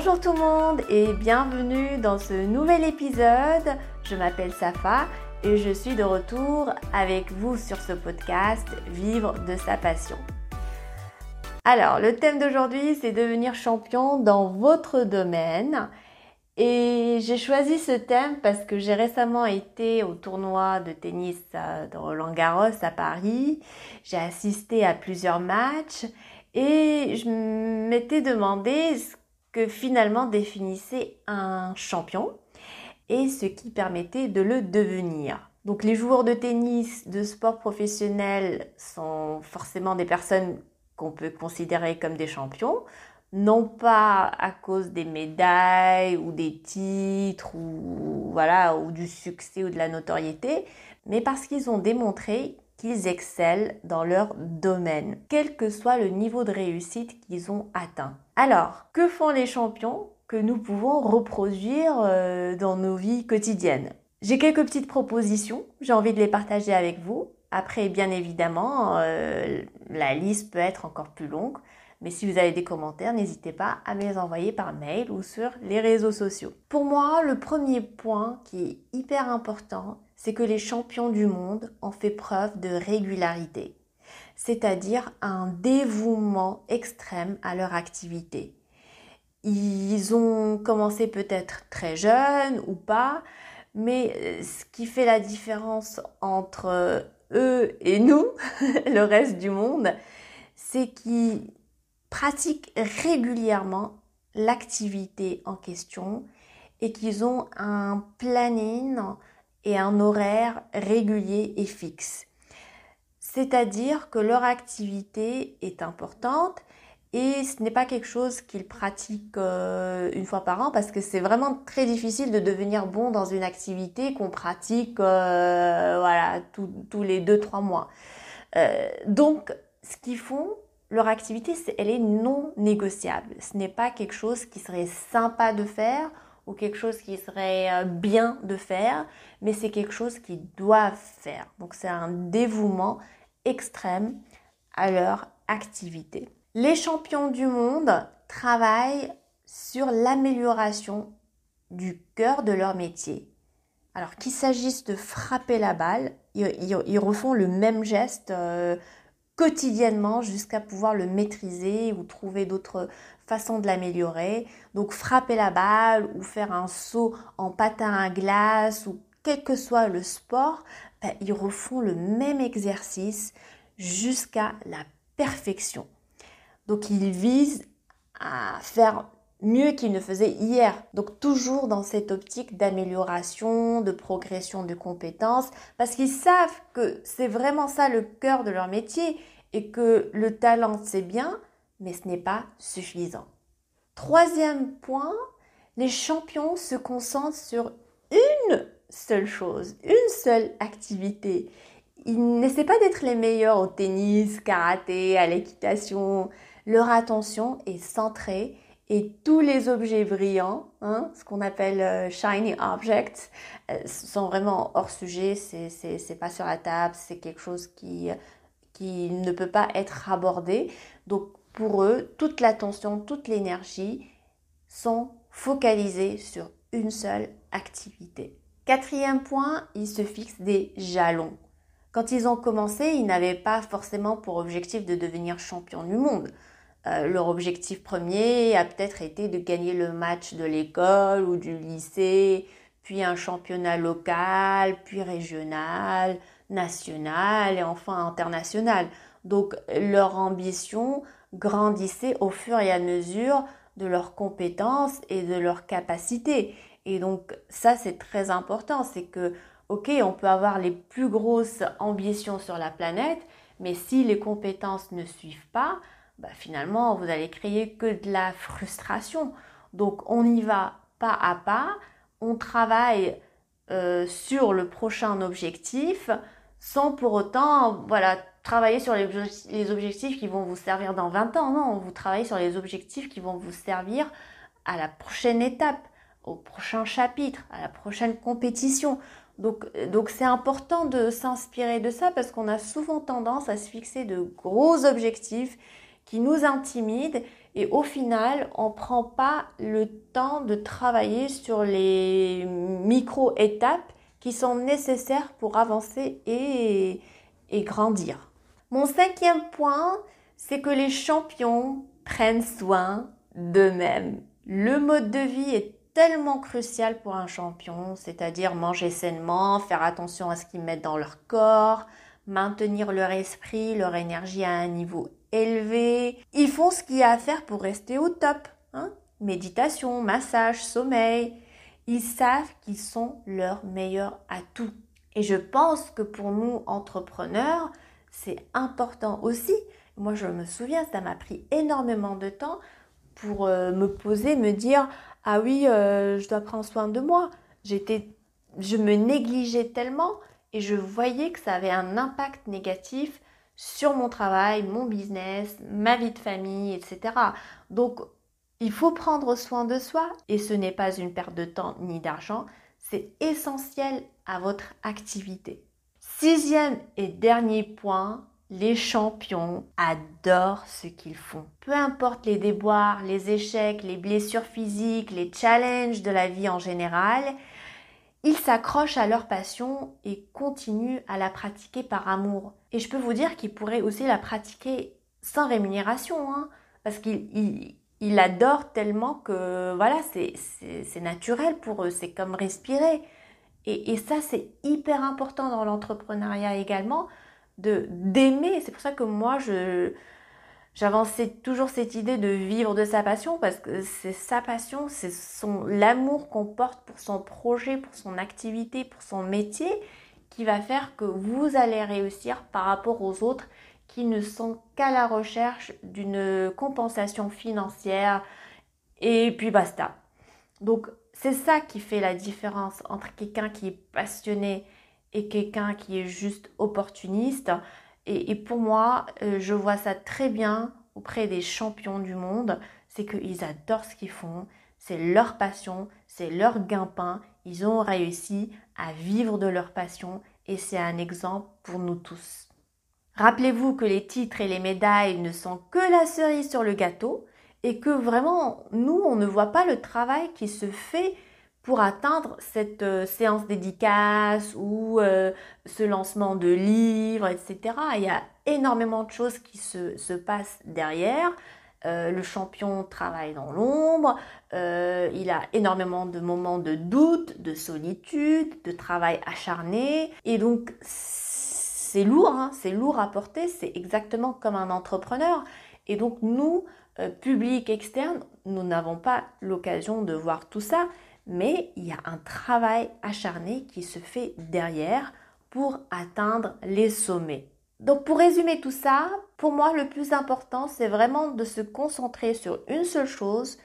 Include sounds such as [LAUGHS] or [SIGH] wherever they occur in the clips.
Bonjour tout le monde et bienvenue dans ce nouvel épisode. Je m'appelle Safa et je suis de retour avec vous sur ce podcast Vivre de sa passion. Alors, le thème d'aujourd'hui, c'est devenir champion dans votre domaine. Et j'ai choisi ce thème parce que j'ai récemment été au tournoi de tennis de Roland Garros à Paris. J'ai assisté à plusieurs matchs et je m'étais demandé ce que finalement définissait un champion et ce qui permettait de le devenir. Donc les joueurs de tennis, de sport professionnel sont forcément des personnes qu'on peut considérer comme des champions, non pas à cause des médailles ou des titres ou voilà ou du succès ou de la notoriété, mais parce qu'ils ont démontré qu'ils excellent dans leur domaine, quel que soit le niveau de réussite qu'ils ont atteint. Alors, que font les champions que nous pouvons reproduire euh, dans nos vies quotidiennes? J'ai quelques petites propositions, j'ai envie de les partager avec vous. Après, bien évidemment, euh, la liste peut être encore plus longue. Mais si vous avez des commentaires, n'hésitez pas à me les envoyer par mail ou sur les réseaux sociaux. Pour moi, le premier point qui est hyper important, c'est que les champions du monde ont fait preuve de régularité, c'est-à-dire un dévouement extrême à leur activité. Ils ont commencé peut-être très jeunes ou pas, mais euh, ce qui fait la différence entre eux et nous, [LAUGHS] le reste du monde, c'est qu'ils pratiquent régulièrement l'activité en question et qu'ils ont un planning et un horaire régulier et fixe. C'est-à-dire que leur activité est importante et ce n'est pas quelque chose qu'ils pratiquent euh, une fois par an parce que c'est vraiment très difficile de devenir bon dans une activité qu'on pratique euh, voilà, tous les 2-3 mois. Euh, donc, ce qu'ils font, leur activité, elle est non négociable. Ce n'est pas quelque chose qui serait sympa de faire ou quelque chose qui serait euh, bien de faire, mais c'est quelque chose qu'ils doivent faire. Donc c'est un dévouement extrême à leur activité. Les champions du monde travaillent sur l'amélioration du cœur de leur métier. Alors qu'il s'agisse de frapper la balle, ils, refont le même geste euh, quotidiennement jusqu'à pouvoir le maîtriser ou trouver d'autres façons de l'améliorer. Donc frapper la balle ou faire un saut en patin à glace ou quel que soit le sport, ben, ils refont le même exercice jusqu'à la perfection. Donc ils visent à faire mieux qu'ils ne faisaient hier. Donc toujours dans cette optique d'amélioration, de progression de compétences, parce qu'ils savent que c'est vraiment ça le cœur de leur métier et que le talent c'est bien, mais ce n'est pas suffisant. Troisième point, les champions se concentrent sur une seule chose, une seule activité. Ils n'essaient pas d'être les meilleurs au tennis, karaté, à l'équitation. Leur attention est centrée et tous les objets brillants, hein, ce qu'on appelle euh, shiny objects, euh, sont vraiment hors sujet, c'est pas sur la table, c'est quelque chose qui, qui ne peut pas être abordé. Donc pour eux, toute l'attention, toute l'énergie sont focalisées sur une seule activité. Quatrième point, ils se fixent des jalons. Quand ils ont commencé, ils n'avaient pas forcément pour objectif de devenir champion du monde. Euh, leur objectif premier a peut-être été de gagner le match de l'école ou du lycée, puis un championnat local, puis régional, national et enfin international. Donc leur ambition grandissait au fur et à mesure de leurs compétences et de leurs capacités. Et donc ça c'est très important, c'est que ok on peut avoir les plus grosses ambitions sur la planète, mais si les compétences ne suivent pas, bah, finalement, vous allez créer que de la frustration. Donc, on y va pas à pas, on travaille euh, sur le prochain objectif sans pour autant voilà, travailler sur les, objectifs qui vont vous servir dans 20 ans. Non, vous travaillez sur les objectifs qui vont vous servir à la prochaine étape, au prochain chapitre, à la prochaine compétition. Donc, donc c'est important de s'inspirer de ça parce qu'on a souvent tendance à se fixer de gros objectifs qui nous intimident Et au final, on ne prend pas le temps de travailler sur les micro-étapes qui sont nécessaires pour avancer et, et grandir. Mon cinquième point, c'est que les champions prennent soin d'eux-mêmes. Le mode de vie est tellement crucial pour un champion, c'est-à-dire manger sainement, faire attention à ce qu'ils mettent dans leur corps, maintenir leur esprit, leur énergie à un niveau élevé. Ils font ce qu'il y a à faire pour rester au top. Hein Méditation, massage, sommeil. Ils savent qu'ils sont leurs meilleurs atouts. Et je pense que pour nous, entrepreneurs, c'est important aussi. Moi, je me souviens, ça m'a pris énormément de temps pour euh, me poser, me dire ah oui, euh, je dois prendre soin de moi. J'étais, je me négligeais tellement et je voyais que ça avait un impact négatif sur mon travail, mon business, ma vie de famille, etc. Donc, il faut prendre soin de soi et ce n'est pas une perte de temps ni d'argent, c'est essentiel à votre activité. Sixième et dernier point, les champions adorent ce qu'ils font. Peu importe les déboires, les échecs, les blessures physiques, les challenges de la vie en général, ils s'accrochent à leur passion et continuent à la pratiquer par amour. Et je peux vous dire qu'ils pourraient aussi la pratiquer sans rémunération, hein, parce qu'ils adorent tellement que voilà, c'est naturel pour eux, c'est comme respirer. Et, et ça, c'est hyper important dans l'entrepreneuriat également, de d'aimer. C'est pour ça que moi, je j'avançais toujours cette idée de vivre de sa passion parce que c'est sa passion, c'est son l'amour qu'on porte pour son projet, pour son activité, pour son métier qui va faire que vous allez réussir par rapport aux autres qui ne sont qu'à la recherche d'une compensation financière et puis basta. Donc c'est ça qui fait la différence entre quelqu'un qui est passionné et quelqu'un qui est juste opportuniste. Et, pour moi, euh, je vois ça très bien auprès des champions du monde, c'est qu'ils adorent ce qu'ils font, c'est leur passion, c'est leur gain-pain, ils ont réussi à vivre de leur passion. Et c'est un exemple pour nous tous. Rappelez-vous que les titres et les médailles ne sont que la cerise sur le gâteau. Et que vraiment, nous, on ne voit pas le travail qui se fait pour atteindre cette euh, séance dédicace ou euh, ce lancement de livres, etc. Il y a énormément de choses qui se, passent derrière. Euh, le champion travaille dans l'ombre, il a énormément de moments de doute, de solitude, de travail acharné. Et donc, c'est lourd, hein, c'est lourd à porter, c'est exactement comme un entrepreneur. Et donc, nous, public, externe, nous n'avons pas l'occasion de voir tout ça mais il y a un travail acharné qui se fait derrière pour atteindre les sommets. Donc pour résumer tout ça, pour moi le plus important c'est vraiment de se concentrer sur une seule chose,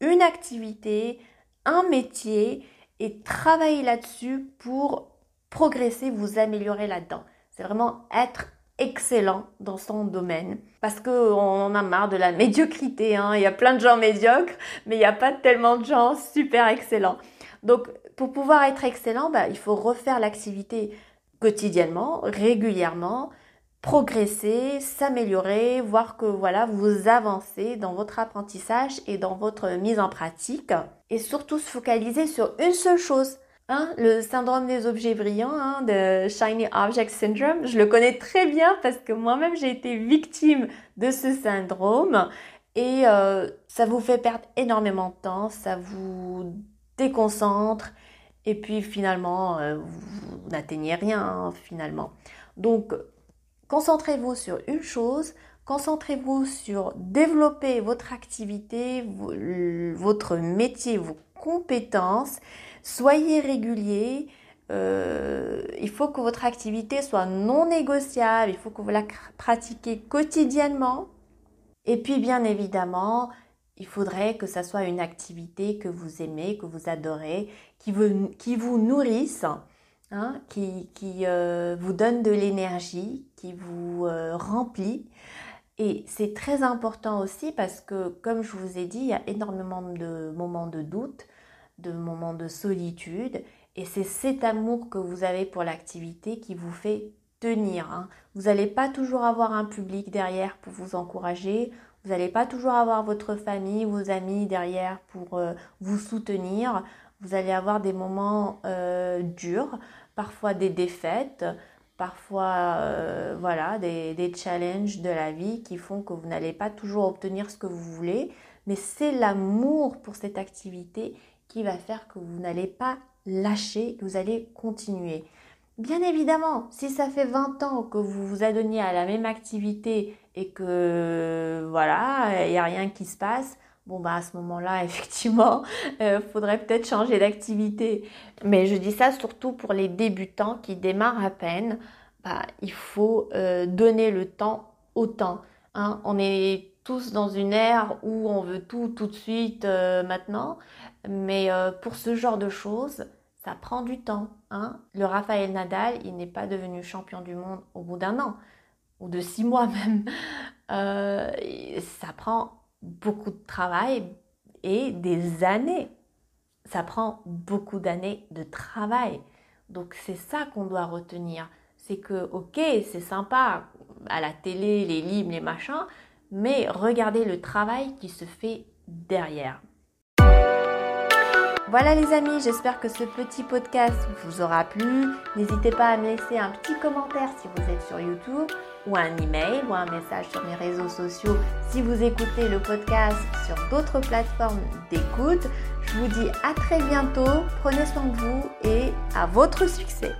une activité, un métier et travailler là-dessus pour progresser, vous améliorer là-dedans. C'est vraiment être excellent dans son domaine. Parce qu'on en a marre de la médiocrité. Hein. Il y a plein de gens médiocres, mais il n'y a pas tellement de gens super excellents. Donc, pour pouvoir être excellent, bah, il faut refaire l'activité quotidiennement, régulièrement, progresser, s'améliorer, voir que voilà, vous avancez dans votre apprentissage et dans votre mise en pratique. Et surtout se focaliser sur une seule chose. Hein, le syndrome des objets brillants, hein, de Shiny Object Syndrome, je le connais très bien parce que moi-même j'ai été victime de ce syndrome et euh, ça vous fait perdre énormément de temps, ça vous déconcentre et puis finalement euh, vous, n'atteignez rien hein, finalement. Donc concentrez-vous sur une chose, concentrez-vous sur développer votre activité, votre métier, vos compétences Soyez régulier. Euh, il faut que votre activité soit non négociable. Il faut que vous la pratiquiez quotidiennement. Et puis, bien évidemment, il faudrait que ça soit une activité que vous aimez, que vous adorez, qui vous, nourrisse, hein, qui, qui euh, vous donne de l'énergie, qui vous euh, remplit. Et c'est très important aussi parce que, comme je vous ai dit, il y a énormément de moments de doute de moments de solitude. Et c'est cet amour que vous avez pour l'activité qui vous fait tenir. Hein. Vous n'allez pas toujours avoir un public derrière pour vous encourager. Vous n'allez pas toujours avoir votre famille, vos amis derrière pour euh, vous soutenir. Vous allez avoir des moments euh, durs, parfois des défaites, parfois euh, voilà des, des, challenges de la vie qui font que vous n'allez pas toujours obtenir ce que vous voulez. Mais c'est l'amour pour cette activité qui va faire que vous n'allez pas lâcher, vous allez continuer. Bien évidemment, si ça fait 20 ans que vous vous adonnez à la même activité et que voilà, il n'y a rien qui se passe, bon bah à ce moment-là, [LAUGHS] effectivement, il euh, faudrait peut-être changer d'activité. Mais je dis ça surtout pour les débutants qui démarrent à peine. Bah, il faut euh, donner le temps au temps. Hein. On est tous dans une ère où on veut tout tout de suite euh, maintenant, mais pour ce genre de choses, ça prend du temps. Hein. Le Raphaël Nadal, il n'est pas devenu champion du monde au bout d'un an, ou de six mois [LAUGHS] même. Euh, ça prend beaucoup de travail et des années. Ça prend beaucoup d'années de travail. Donc c'est ça qu'on doit retenir. C'est que, ok, c'est sympa à la télé, les livres, les machins, mais regardez le travail qui se fait derrière. Voilà les amis, j'espère que ce petit podcast vous aura plu. N'hésitez pas à me laisser un petit commentaire si vous êtes sur YouTube ou un email ou un message sur mes réseaux sociaux si vous écoutez le podcast sur d'autres plateformes d'écoute. Je vous dis à très bientôt, prenez soin de vous et à votre succès.